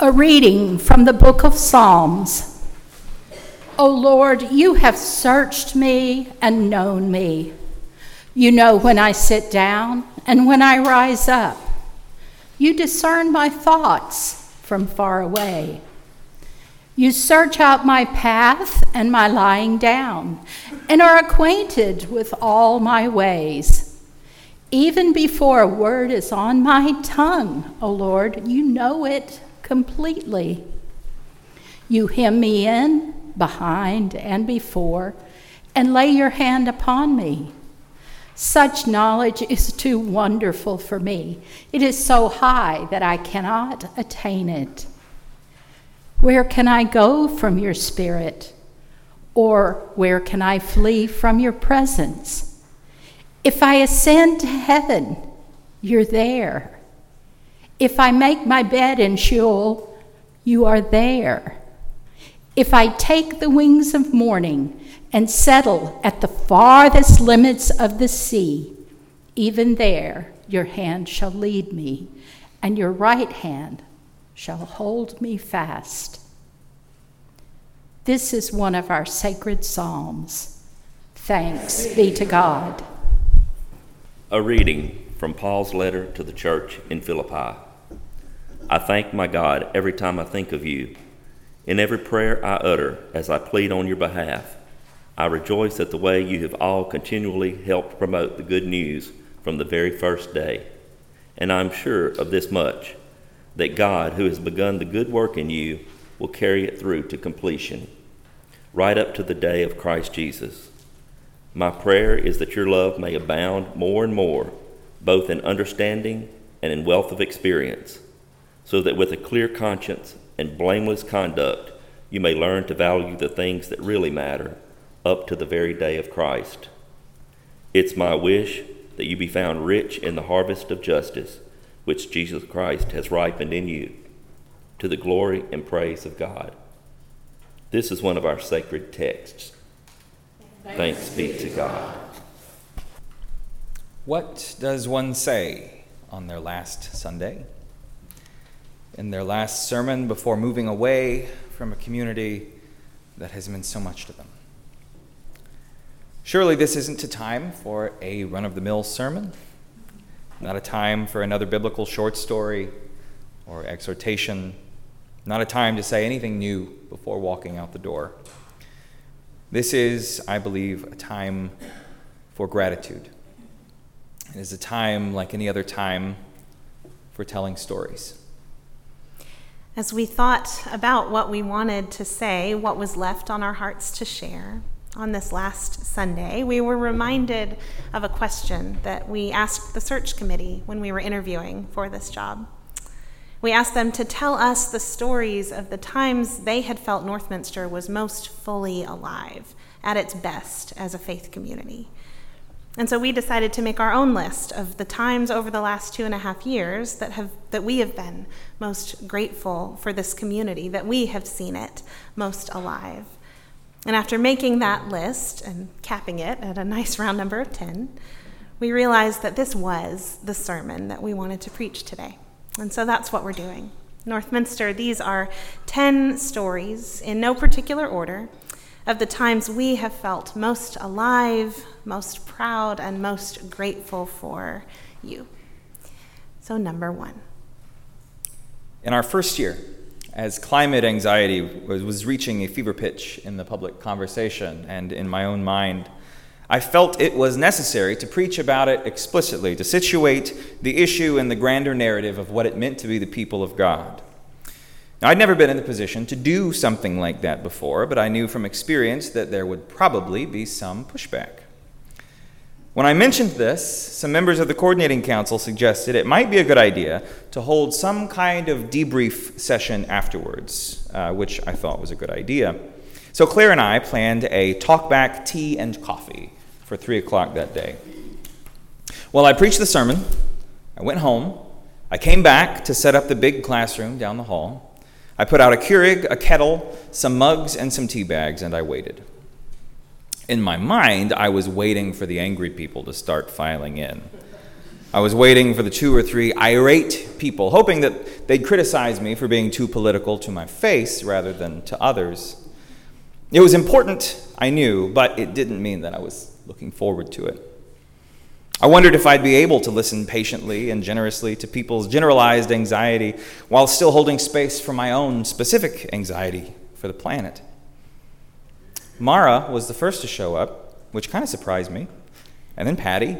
A reading from the book of Psalms. O Lord, you have searched me and known me. You know when I sit down and when I rise up. You discern my thoughts from far away. You search out my path and my lying down, and are acquainted with all my ways. Even before a word is on my tongue, O Lord, you know it completely. You hem me in, behind, and before, and lay your hand upon me. Such knowledge is too wonderful for me. It is so high that I cannot attain it. Where can I go from your spirit? Or where can I flee from your presence? If I ascend to heaven, you're there. If I make my bed in Sheol, you are there. If I take the wings of morning and settle at the farthest limits of the sea, even there your hand shall lead me, and your right hand shall hold me fast. This is one of our sacred psalms. Thanks be to God. A reading from Paul's letter to the church in Philippi. I thank my God every time I think of you. In every prayer I utter as I plead on your behalf, I rejoice at the way you have all continually helped promote the good news from the very first day. And I am sure of this much that God, who has begun the good work in you, will carry it through to completion, right up to the day of Christ Jesus. My prayer is that your love may abound more and more, both in understanding and in wealth of experience, so that with a clear conscience and blameless conduct, you may learn to value the things that really matter up to the very day of Christ. It's my wish that you be found rich in the harvest of justice which Jesus Christ has ripened in you, to the glory and praise of God. This is one of our sacred texts. Thanks be to God. What does one say on their last Sunday? In their last sermon before moving away from a community that has meant so much to them? Surely this isn't a time for a run of the mill sermon not a time for another biblical short story or exhortation, not a time to say anything new before walking out the door. This is, I believe, a time for gratitude. It is a time like any other time for telling stories. As we thought about what we wanted to say, what was left on our hearts to share, on this last Sunday, we were reminded of a question that we asked the search committee when we were interviewing for this job. We asked them to tell us the stories of the times they had felt Northminster was most fully alive, at its best as a faith community. And so we decided to make our own list of the times over the last two and a half years that, have, that we have been most grateful for this community, that we have seen it most alive. And after making that list and capping it at a nice round number of 10, we realized that this was the sermon that we wanted to preach today. And so that's what we're doing. Northminster, these are 10 stories in no particular order of the times we have felt most alive, most proud, and most grateful for you. So, number one. In our first year, as climate anxiety was, was reaching a fever pitch in the public conversation and in my own mind, I felt it was necessary to preach about it explicitly, to situate the issue in the grander narrative of what it meant to be the people of God. Now, I'd never been in the position to do something like that before, but I knew from experience that there would probably be some pushback. When I mentioned this, some members of the coordinating council suggested it might be a good idea to hold some kind of debrief session afterwards, uh, which I thought was a good idea. So Claire and I planned a talkback tea and coffee for 3 o'clock that day. While I preached the sermon, I went home. I came back to set up the big classroom down the hall. I put out a Keurig, a kettle, some mugs, and some tea bags, and I waited in my mind, I was waiting for the angry people to start filing in. I was waiting for the two or three irate people, hoping that they'd criticize me for being too political to my face rather than to others. It was important, I knew, but it didn't mean that I was looking forward to it. I wondered if I'd be able to listen patiently and generously to people's generalized anxiety while still holding space for my own specific anxiety for the planet. Mara was the first to show up, which kind of surprised me, and then Patty,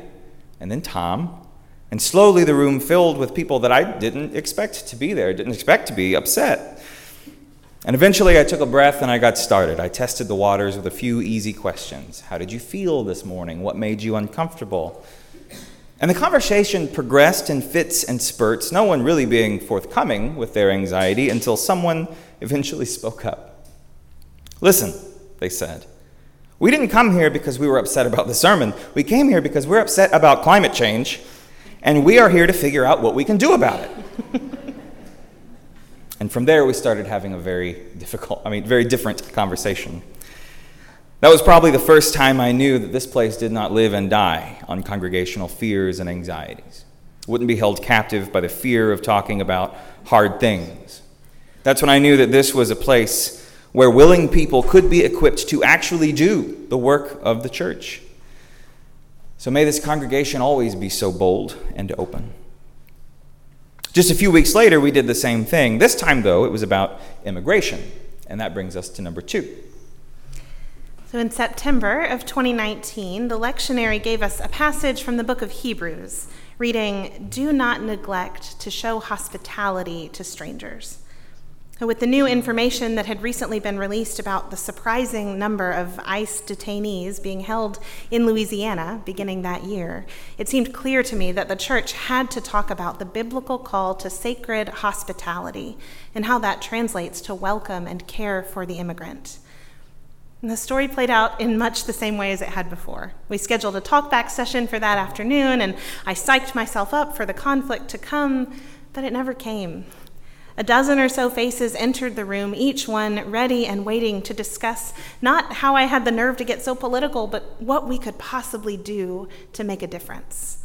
and then Tom, and slowly the room filled with people that I didn't expect to be there, didn't expect to be upset. And eventually I took a breath and I got started. I tested the waters with a few easy questions. How did you feel this morning? What made you uncomfortable? And the conversation progressed in fits and spurts, no one really being forthcoming with their anxiety until someone eventually spoke up. Listen, they said, we didn't come here because we were upset about the sermon. We came here because we're upset about climate change, and we are here to figure out what we can do about it. and from there, we started having a very difficult, I mean, very different conversation. That was probably the first time I knew that this place did not live and die on congregational fears and anxieties. Wouldn't be held captive by the fear of talking about hard things. That's when I knew that this was a place where willing people could be equipped to actually do the work of the church. So may this congregation always be so bold and open. Just a few weeks later, we did the same thing. This time, though, it was about immigration. And that brings us to number two. So, in September of 2019, the lectionary gave us a passage from the book of Hebrews, reading, Do not neglect to show hospitality to strangers. With the new information that had recently been released about the surprising number of ICE detainees being held in Louisiana beginning that year, it seemed clear to me that the church had to talk about the biblical call to sacred hospitality and how that translates to welcome and care for the immigrant. And the story played out in much the same way as it had before. We scheduled a talkback session for that afternoon, and I psyched myself up for the conflict to come, but it never came. A dozen or so faces entered the room, each one ready and waiting to discuss not how I had the nerve to get so political, but what we could possibly do to make a difference.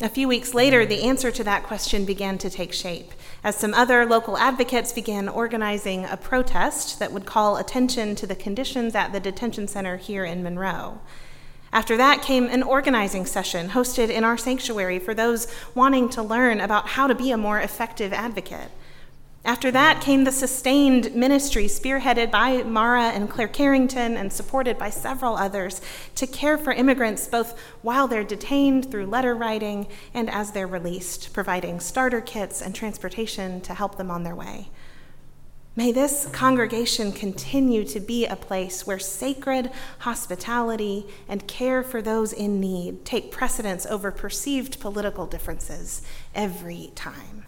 A few weeks later, the answer to that question began to take shape as some other local advocates began organizing a protest that would call attention to the conditions at the detention center here in Monroe. After that came an organizing session hosted in our sanctuary for those wanting to learn about how to be a more effective advocate. After that came the sustained ministry spearheaded by Mara and Claire Carrington and supported by several others to care for immigrants both while they're detained through letter writing and as they're released, providing starter kits and transportation to help them on their way. May this congregation continue to be a place where sacred hospitality and care for those in need take precedence over perceived political differences every time.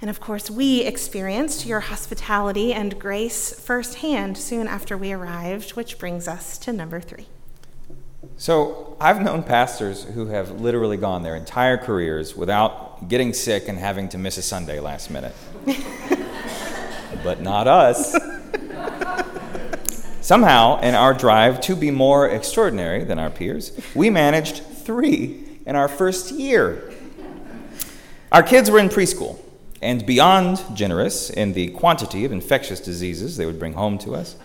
And of course, we experienced your hospitality and grace firsthand soon after we arrived, which brings us to number three. So, I've known pastors who have literally gone their entire careers without getting sick and having to miss a Sunday last minute. but not us. Somehow, in our drive to be more extraordinary than our peers, we managed three in our first year. Our kids were in preschool, and beyond generous in the quantity of infectious diseases they would bring home to us.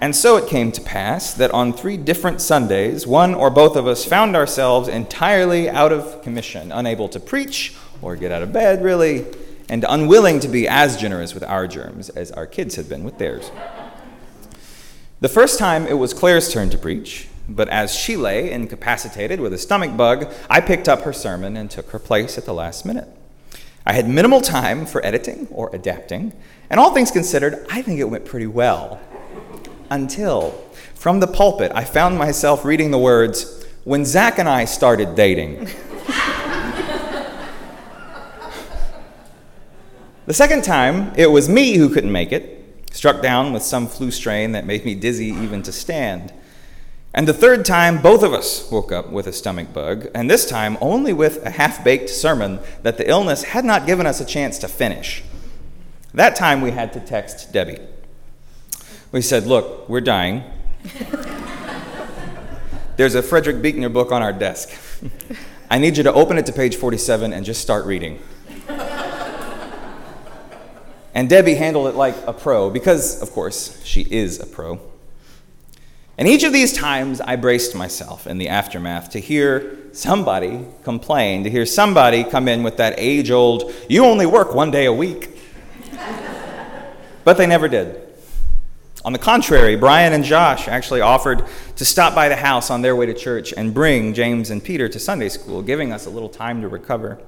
And so it came to pass that on three different Sundays, one or both of us found ourselves entirely out of commission, unable to preach or get out of bed, really, and unwilling to be as generous with our germs as our kids had been with theirs. The first time it was Claire's turn to preach, but as she lay incapacitated with a stomach bug, I picked up her sermon and took her place at the last minute. I had minimal time for editing or adapting, and all things considered, I think it went pretty well. Until, from the pulpit, I found myself reading the words, When Zach and I started dating. the second time, it was me who couldn't make it, struck down with some flu strain that made me dizzy even to stand. And the third time, both of us woke up with a stomach bug, and this time only with a half baked sermon that the illness had not given us a chance to finish. That time we had to text Debbie. We said, Look, we're dying. There's a Frederick Buechner book on our desk. I need you to open it to page 47 and just start reading. and Debbie handled it like a pro, because, of course, she is a pro. And each of these times, I braced myself in the aftermath to hear somebody complain, to hear somebody come in with that age old, you only work one day a week. but they never did. On the contrary, Brian and Josh actually offered to stop by the house on their way to church and bring James and Peter to Sunday school, giving us a little time to recover.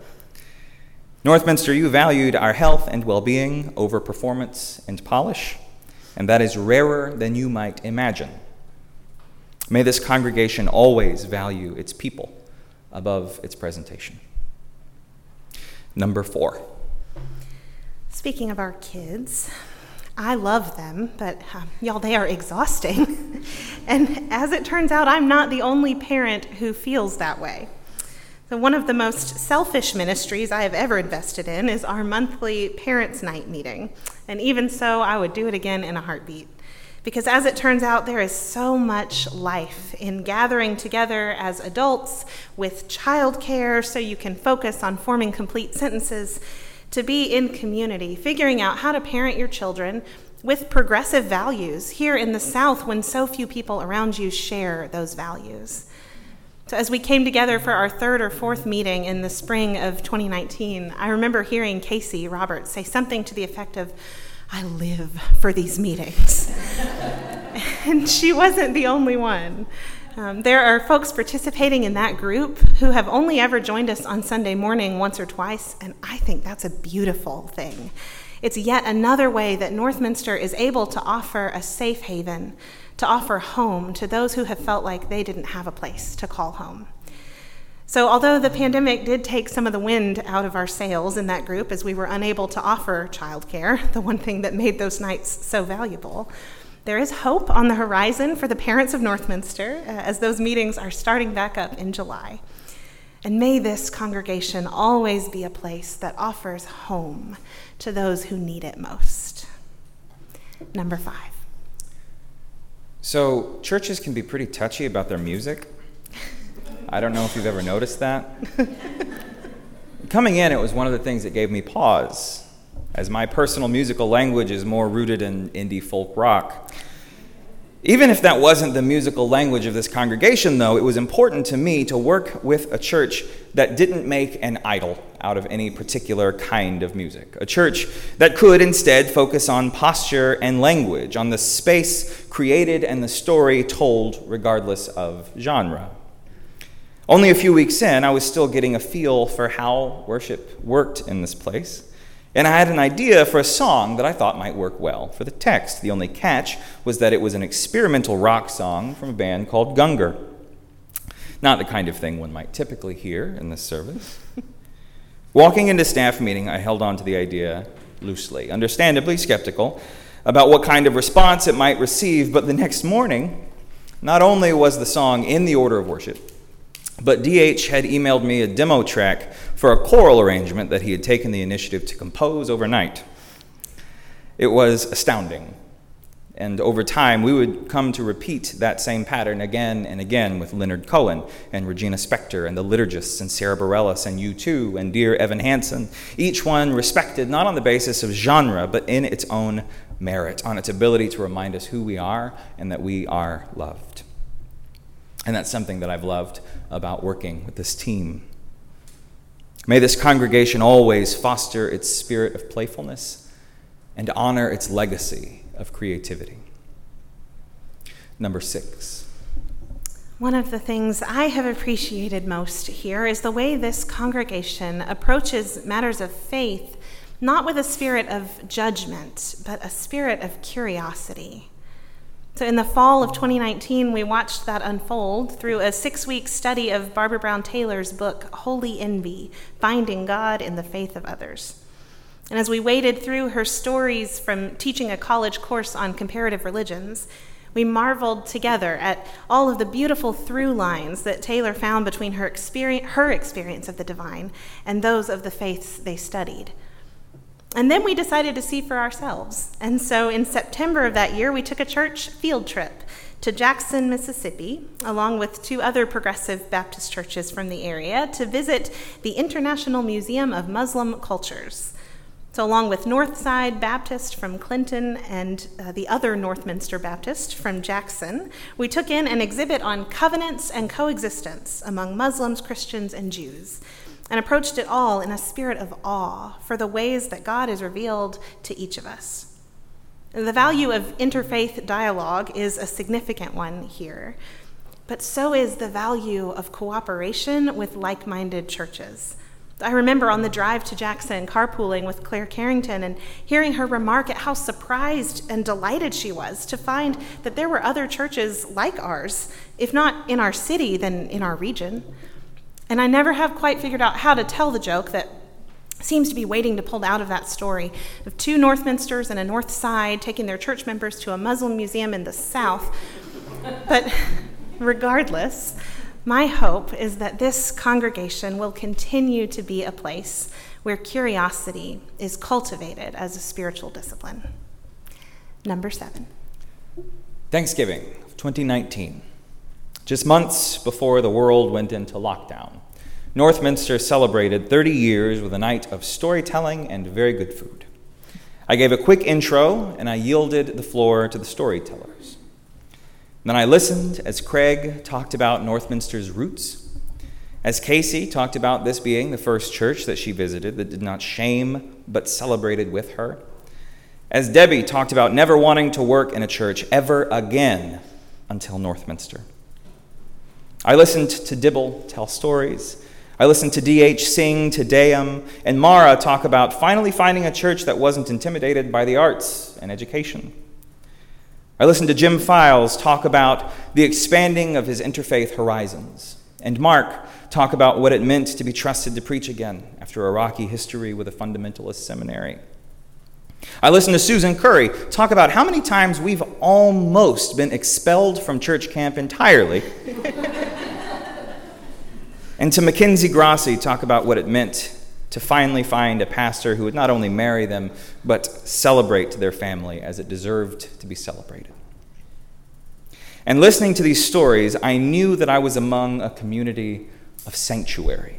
Northminster, you valued our health and well being over performance and polish, and that is rarer than you might imagine. May this congregation always value its people above its presentation. Number four. Speaking of our kids, I love them, but um, y'all, they are exhausting. and as it turns out, I'm not the only parent who feels that way. So, one of the most selfish ministries I have ever invested in is our monthly Parents' Night meeting. And even so, I would do it again in a heartbeat. Because as it turns out, there is so much life in gathering together as adults with childcare so you can focus on forming complete sentences to be in community, figuring out how to parent your children with progressive values here in the South when so few people around you share those values. So, as we came together for our third or fourth meeting in the spring of 2019, I remember hearing Casey Roberts say something to the effect of, I live for these meetings. and she wasn't the only one. Um, there are folks participating in that group who have only ever joined us on Sunday morning once or twice, and I think that's a beautiful thing. It's yet another way that Northminster is able to offer a safe haven, to offer home to those who have felt like they didn't have a place to call home. So, although the pandemic did take some of the wind out of our sails in that group as we were unable to offer childcare, the one thing that made those nights so valuable, there is hope on the horizon for the parents of Northminster uh, as those meetings are starting back up in July. And may this congregation always be a place that offers home to those who need it most. Number five. So, churches can be pretty touchy about their music. I don't know if you've ever noticed that. Coming in, it was one of the things that gave me pause as my personal musical language is more rooted in indie folk rock. Even if that wasn't the musical language of this congregation, though, it was important to me to work with a church that didn't make an idol out of any particular kind of music. A church that could instead focus on posture and language, on the space created and the story told, regardless of genre. Only a few weeks in, I was still getting a feel for how worship worked in this place. And I had an idea for a song that I thought might work well for the text. The only catch was that it was an experimental rock song from a band called Gungor. Not the kind of thing one might typically hear in this service. Walking into staff meeting, I held on to the idea loosely, understandably skeptical about what kind of response it might receive, but the next morning, not only was the song in the order of worship, but DH had emailed me a demo track for a choral arrangement that he had taken the initiative to compose overnight. It was astounding. And over time, we would come to repeat that same pattern again and again with Leonard Cohen and Regina Spektor and the liturgists and Sara Bareilles and U2 and dear Evan Hansen, each one respected not on the basis of genre, but in its own merit, on its ability to remind us who we are and that we are loved. And that's something that I've loved about working with this team. May this congregation always foster its spirit of playfulness and honor its legacy of creativity. Number six. One of the things I have appreciated most here is the way this congregation approaches matters of faith, not with a spirit of judgment, but a spirit of curiosity. So, in the fall of 2019, we watched that unfold through a six week study of Barbara Brown Taylor's book, Holy Envy Finding God in the Faith of Others. And as we waded through her stories from teaching a college course on comparative religions, we marveled together at all of the beautiful through lines that Taylor found between her experience, her experience of the divine and those of the faiths they studied. And then we decided to see for ourselves. And so in September of that year, we took a church field trip to Jackson, Mississippi, along with two other progressive Baptist churches from the area, to visit the International Museum of Muslim Cultures. So, along with Northside Baptist from Clinton and uh, the other Northminster Baptist from Jackson, we took in an exhibit on covenants and coexistence among Muslims, Christians, and Jews, and approached it all in a spirit of awe for the ways that God is revealed to each of us. The value of interfaith dialogue is a significant one here, but so is the value of cooperation with like minded churches. I remember on the drive to Jackson carpooling with Claire Carrington and hearing her remark at how surprised and delighted she was to find that there were other churches like ours, if not in our city, then in our region. And I never have quite figured out how to tell the joke that seems to be waiting to pull out of that story of two Northminsters and a North Side taking their church members to a Muslim museum in the South. But regardless, my hope is that this congregation will continue to be a place where curiosity is cultivated as a spiritual discipline. Number seven. Thanksgiving 2019. Just months before the world went into lockdown, Northminster celebrated 30 years with a night of storytelling and very good food. I gave a quick intro and I yielded the floor to the storytellers. Then I listened as Craig talked about Northminster's roots, as Casey talked about this being the first church that she visited that did not shame but celebrated with her, as Debbie talked about never wanting to work in a church ever again until Northminster. I listened to Dibble tell stories. I listened to DH sing Te Deum, and Mara talk about finally finding a church that wasn't intimidated by the arts and education. I listened to Jim Files talk about the expanding of his interfaith horizons, and Mark talk about what it meant to be trusted to preach again after a rocky history with a fundamentalist seminary. I listened to Susan Curry talk about how many times we've almost been expelled from church camp entirely. and to Mackenzie Grassi talk about what it meant to finally find a pastor who would not only marry them, but celebrate their family as it deserved to be celebrated. And listening to these stories, I knew that I was among a community of sanctuary.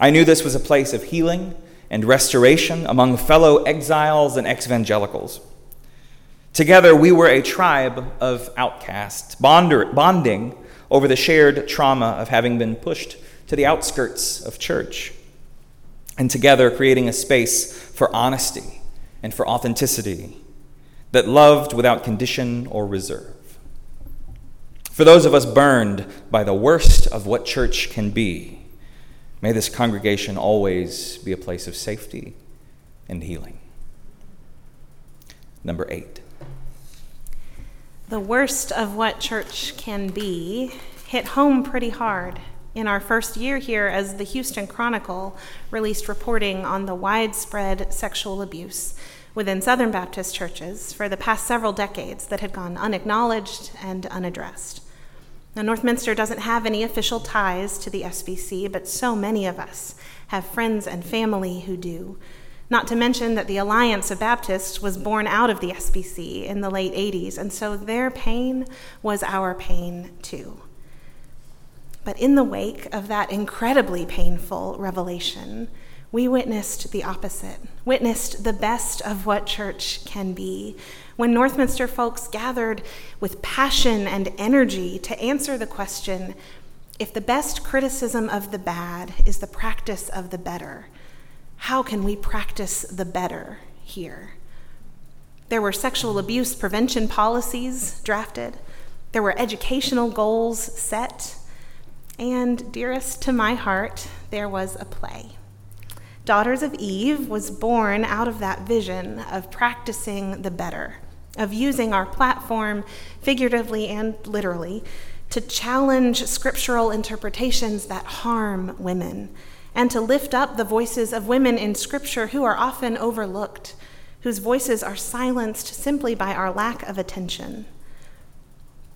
I knew this was a place of healing and restoration among fellow exiles and ex evangelicals. Together, we were a tribe of outcasts, bonding over the shared trauma of having been pushed to the outskirts of church and together creating a space for honesty and for authenticity that loved without condition or reserve. For those of us burned by the worst of what church can be, may this congregation always be a place of safety and healing. Number eight. The worst of what church can be hit home pretty hard in our first year here as the Houston Chronicle released reporting on the widespread sexual abuse within Southern Baptist churches for the past several decades that had gone unacknowledged and unaddressed. Now, Northminster doesn't have any official ties to the SBC, but so many of us have friends and family who do. Not to mention that the Alliance of Baptists was born out of the SBC in the late 80s, and so their pain was our pain too. But in the wake of that incredibly painful revelation, we witnessed the opposite, witnessed the best of what church can be. When Northminster folks gathered with passion and energy to answer the question if the best criticism of the bad is the practice of the better, how can we practice the better here? There were sexual abuse prevention policies drafted, there were educational goals set. And dearest to my heart, there was a play. Daughters of Eve was born out of that vision of practicing the better, of using our platform, figuratively and literally, to challenge scriptural interpretations that harm women, and to lift up the voices of women in Scripture who are often overlooked, whose voices are silenced simply by our lack of attention.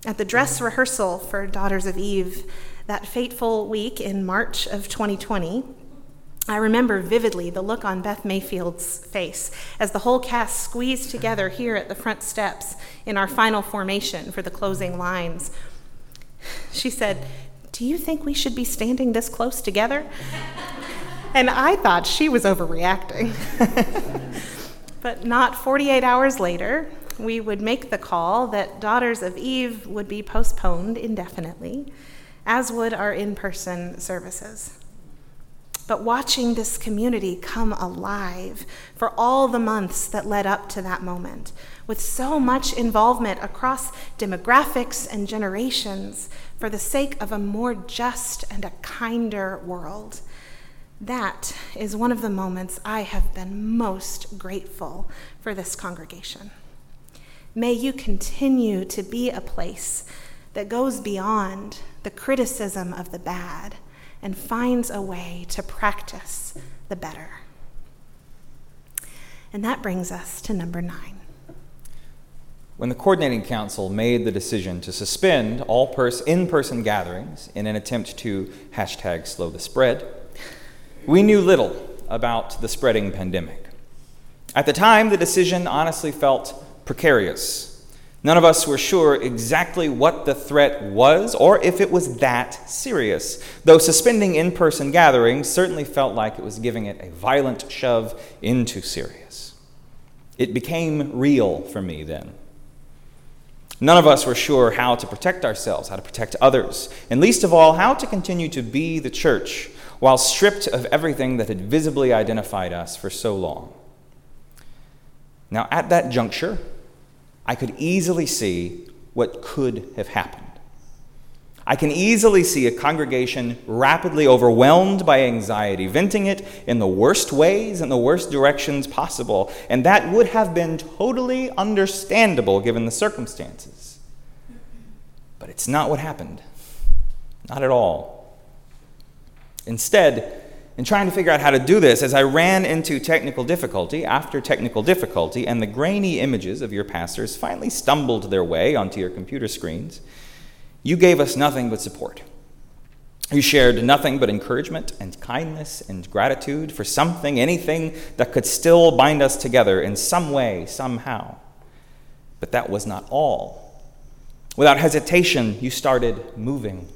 At the dress rehearsal for Daughters of Eve, that fateful week in March of 2020, I remember vividly the look on Beth Mayfield's face as the whole cast squeezed together here at the front steps in our final formation for the closing lines. She said, Do you think we should be standing this close together? And I thought she was overreacting. but not 48 hours later, we would make the call that Daughters of Eve would be postponed indefinitely, as would our in person services but watching this community come alive for all the months that led up to that moment, with so much involvement across demographics and generations for the sake of a more just and a kinder world. That is one of the moments I have been most grateful for this congregation. May you continue to be a place that goes beyond the criticism of the bad and finds a way to practice the better. And that brings us to number nine. When the coordinating council made the decision to suspend all in person gatherings in an attempt to hashtag slow the spread, we knew little about the spreading pandemic. At the time, the decision honestly felt precarious None of us were sure exactly what the threat was or if it was that serious, though suspending in person gatherings certainly felt like it was giving it a violent shove into serious. It became real for me then. None of us were sure how to protect ourselves, how to protect others, and least of all, how to continue to be the church while stripped of everything that had visibly identified us for so long. Now, at that juncture, I could easily see what could have happened. I can easily see a congregation rapidly overwhelmed by anxiety, venting it in the worst ways and the worst directions possible, and that would have been totally understandable given the circumstances. But it's not what happened. Not at all. Instead, in trying to figure out how to do this, as I ran into technical difficulty after technical difficulty, and the grainy images of your pastors finally stumbled their way onto your computer screens, you gave us nothing but support. You shared nothing but encouragement and kindness and gratitude for something, anything that could still bind us together in some way, somehow. But that was not all. Without hesitation, you started moving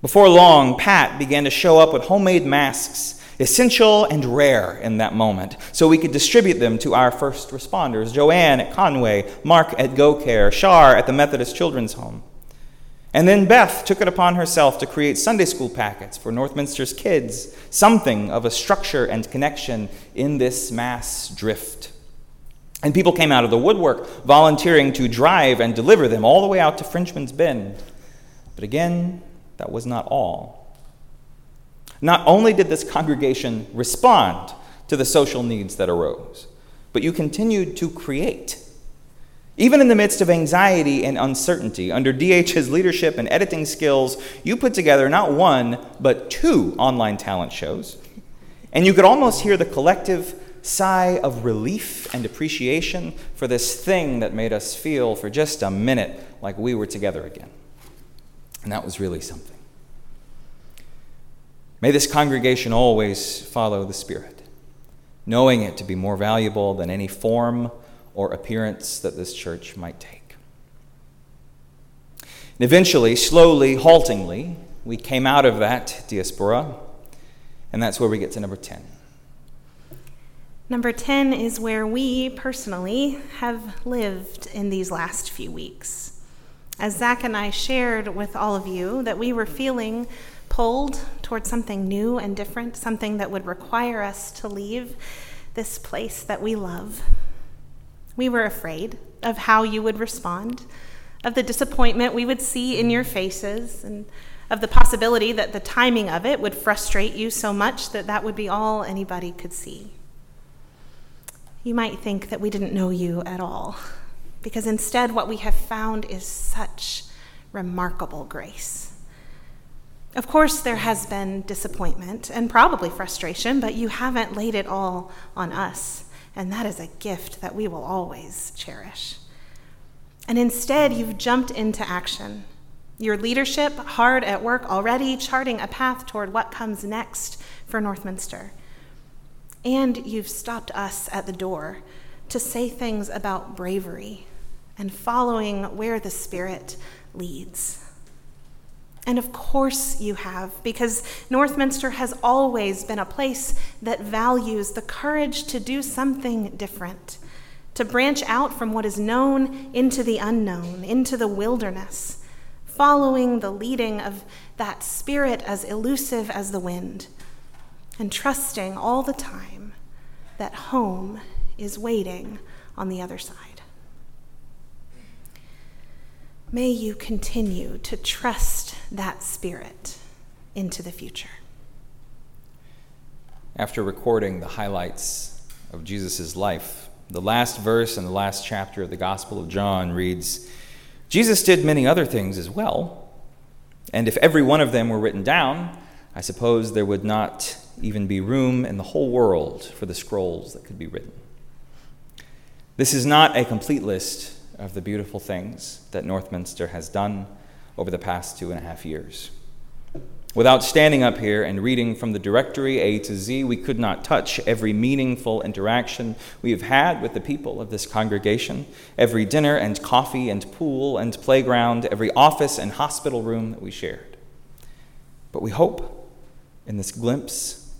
before long, Pat began to show up with homemade masks, essential and rare in that moment, so we could distribute them to our first responders Joanne at Conway, Mark at GoCare, Shar at the Methodist Children's Home. And then Beth took it upon herself to create Sunday school packets for Northminster's kids, something of a structure and connection in this mass drift. And people came out of the woodwork, volunteering to drive and deliver them all the way out to Frenchman's Bend. But again, that was not all. Not only did this congregation respond to the social needs that arose, but you continued to create. Even in the midst of anxiety and uncertainty, under DH's leadership and editing skills, you put together not one, but two online talent shows. And you could almost hear the collective sigh of relief and appreciation for this thing that made us feel for just a minute like we were together again. And that was really something. May this congregation always follow the Spirit, knowing it to be more valuable than any form or appearance that this church might take. And eventually, slowly, haltingly, we came out of that diaspora, and that's where we get to number 10. Number 10 is where we personally have lived in these last few weeks as Zach and I shared with all of you that we were feeling pulled towards something new and different, something that would require us to leave this place that we love. We were afraid of how you would respond, of the disappointment we would see in your faces, and of the possibility that the timing of it would frustrate you so much that that would be all anybody could see. You might think that we didn't know you at all because instead, what we have found is such remarkable grace. Of course, there has been disappointment and probably frustration, but you haven't laid it all on us, and that is a gift that we will always cherish. And instead, you've jumped into action, Your leadership hard at work already, charting a path toward what comes next for Northminster. And you've stopped us at the door to say things about bravery and following where the Spirit leads. And of course you have, because Northminster has always been a place that values the courage to do something different, to branch out from what is known into the unknown, into the wilderness, following the leading of that spirit as elusive as the wind, and trusting all the time that home is waiting on the other side. May you continue to trust that spirit into the future. After recording the highlights of Jesus' life, the last verse in the last chapter of the Gospel of John reads Jesus did many other things as well, and if every one of them were written down, I suppose there would not even be room in the whole world for the scrolls that could be written. This is not a complete list of the beautiful things that Northminster has done over the past two and a half years. Without standing up here and reading from the directory A to Z, we could not touch every meaningful interaction we have had with the people of this congregation, every dinner and coffee and pool and playground, every office and hospital room that we shared. But we hope in this glimpse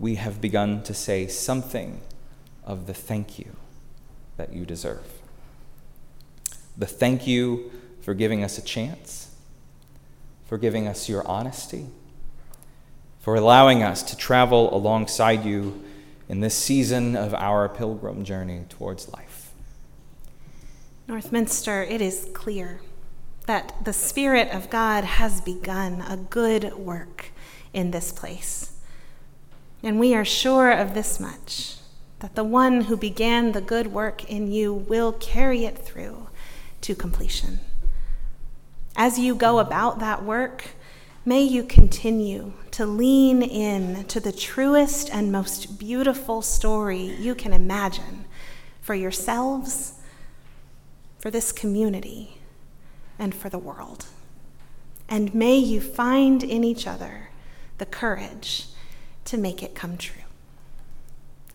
we have begun to say something of the thank you that you deserve the thank you for giving us a chance, for giving us your honesty, for allowing us to travel alongside you in this season of our pilgrim journey towards life. Northminster, it is clear that the Spirit of God has begun a good work in this place. And we are sure of this much that the one who began the good work in you will carry it through to completion. As you go about that work, may you continue to lean in to the truest and most beautiful story you can imagine for yourselves, for this community, and for the world. And may you find in each other the courage to make it come true.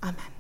Amen.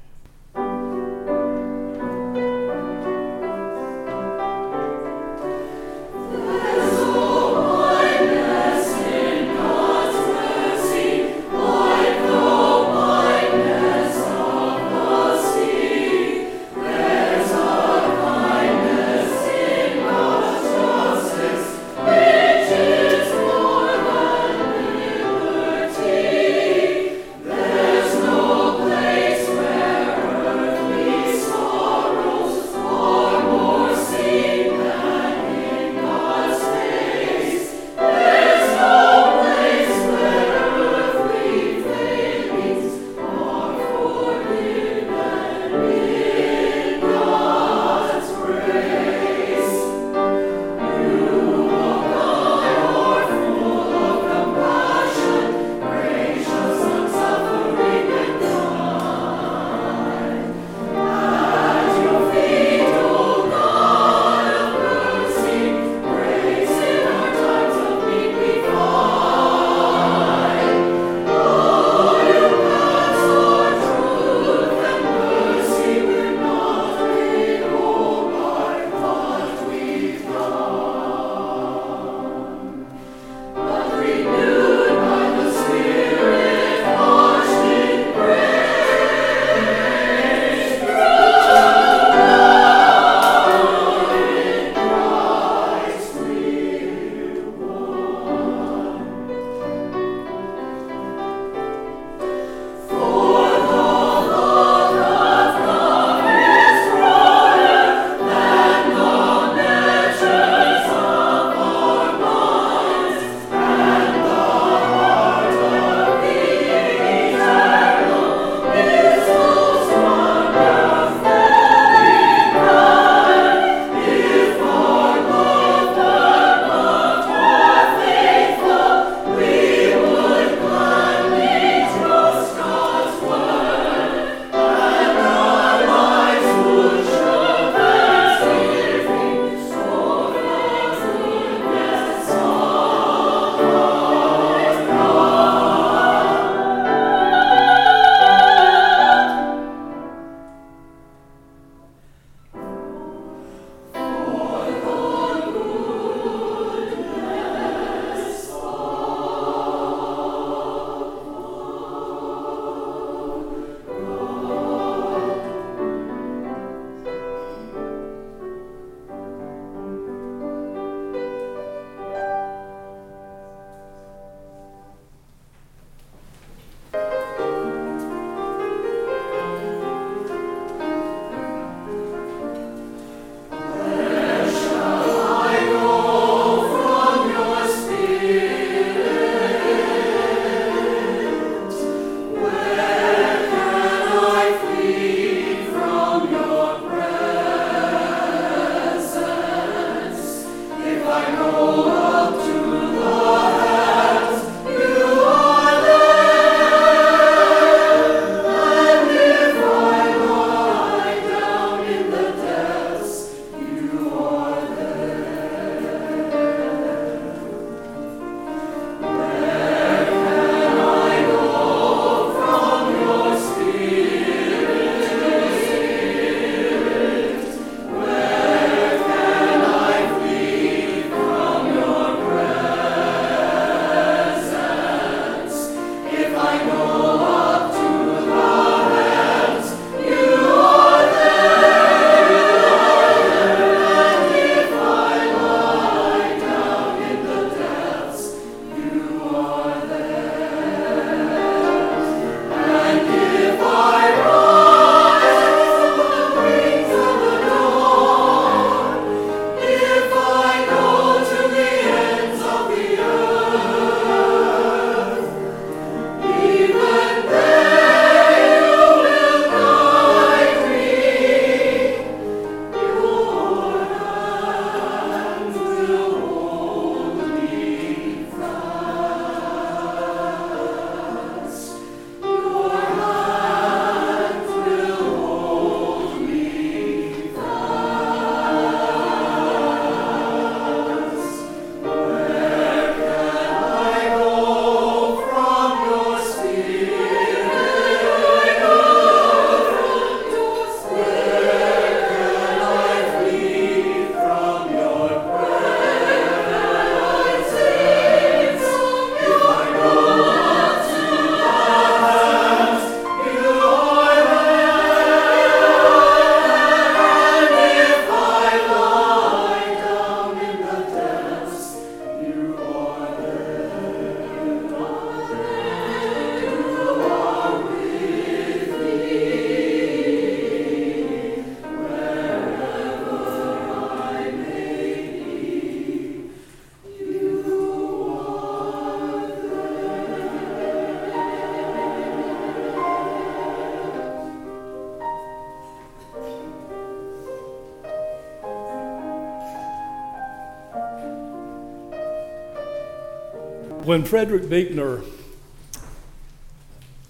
When Frederick Buechner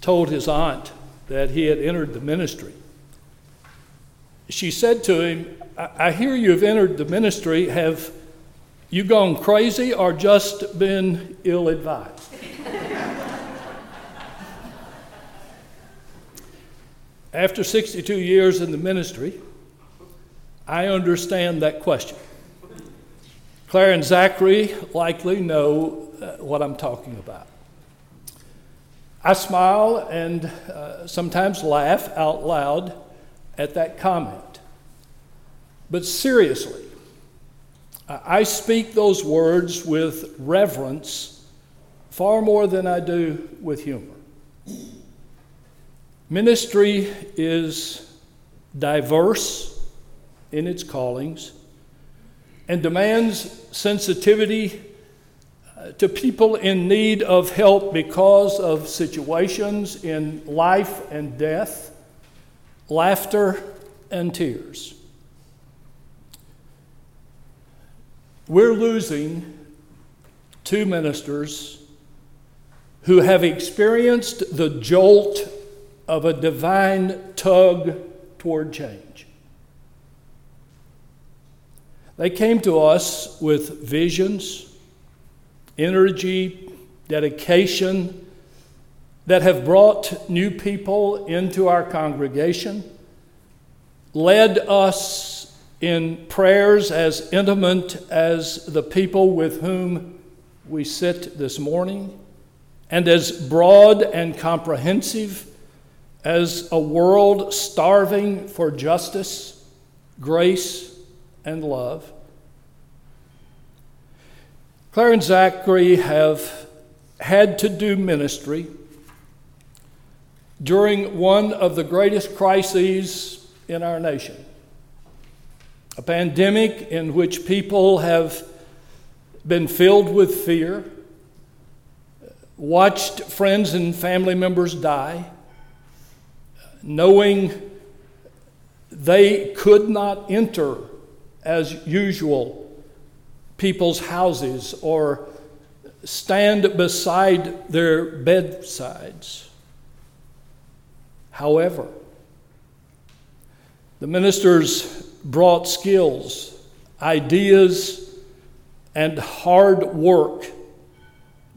told his aunt that he had entered the ministry, she said to him, I, I hear you've entered the ministry. Have you gone crazy or just been ill advised? After 62 years in the ministry, I understand that question. Claire and Zachary likely know uh, what I'm talking about. I smile and uh, sometimes laugh out loud at that comment. But seriously, I speak those words with reverence far more than I do with humor. Ministry is diverse in its callings and demands sensitivity to people in need of help because of situations in life and death, laughter and tears. We're losing two ministers who have experienced the jolt of a divine tug toward change. They came to us with visions, energy, dedication that have brought new people into our congregation, led us in prayers as intimate as the people with whom we sit this morning, and as broad and comprehensive as a world starving for justice, grace, and love. Claire and Zachary have had to do ministry during one of the greatest crises in our nation a pandemic in which people have been filled with fear, watched friends and family members die knowing they could not enter as usual people's houses or stand beside their bedsides. However, the ministers brought skills, ideas, and hard work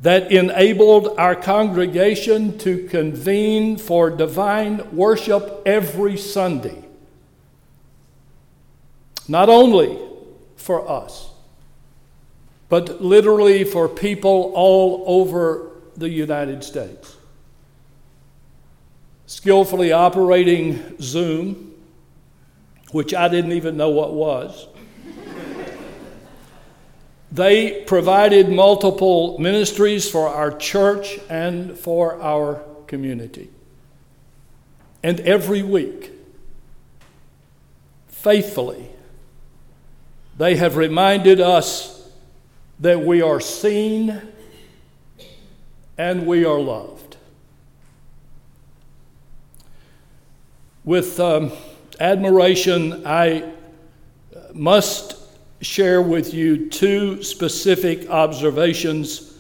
that enabled our congregation to convene for divine worship every Sunday. Not only for us, but literally for people all over the United States. Skillfully operating Zoom, which I didn't even know what was they provided multiple ministries for our church and for our community. And every week, faithfully, they have reminded us that we are seen and we are loved. With um, admiration, I must share with you two specific observations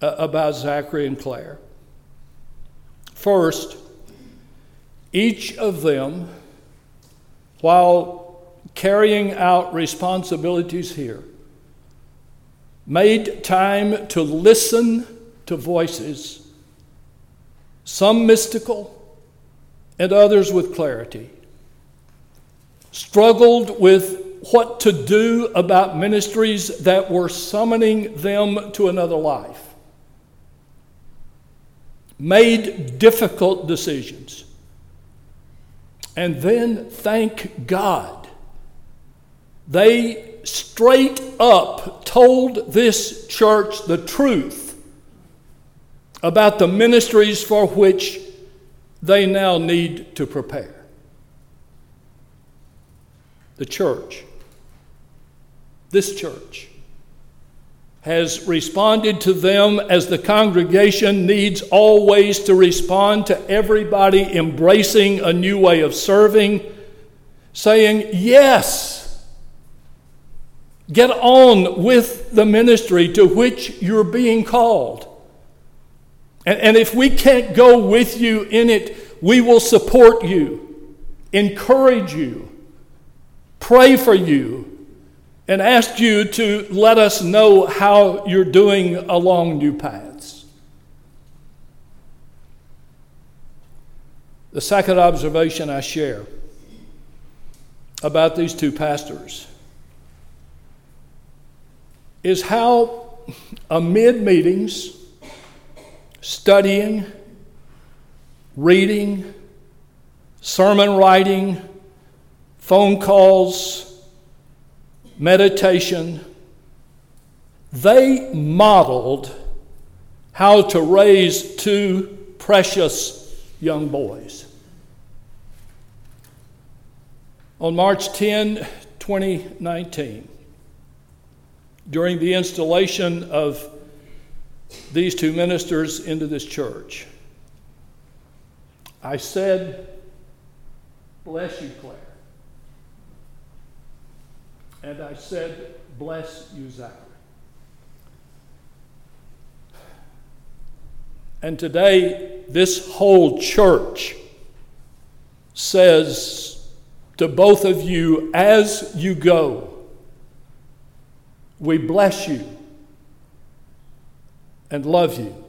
uh, about Zachary and Claire. First, each of them, while carrying out responsibilities here, made time to listen to voices, some mystical and others with clarity, struggled with what to do about ministries that were summoning them to another life, made difficult decisions, and then thank God. They straight up told this church the truth about the ministries for which they now need to prepare. The church this church has responded to them as the congregation needs always to respond to everybody embracing a new way of serving, saying, Yes, Get on with the ministry to which you're being called. And, and if we can't go with you in it, we will support you, encourage you, pray for you, and ask you to let us know how you're doing along new paths. The second observation I share about these two pastors is how, amid meetings, studying, reading, sermon writing, phone calls, meditation, they modeled how to raise two precious young boys. On March 10, 2019, during the installation of these two ministers into this church. I said, Bless you, Claire. And I said, Bless you, Zachary. And today, this whole church says to both of you as you go, we bless you and love you.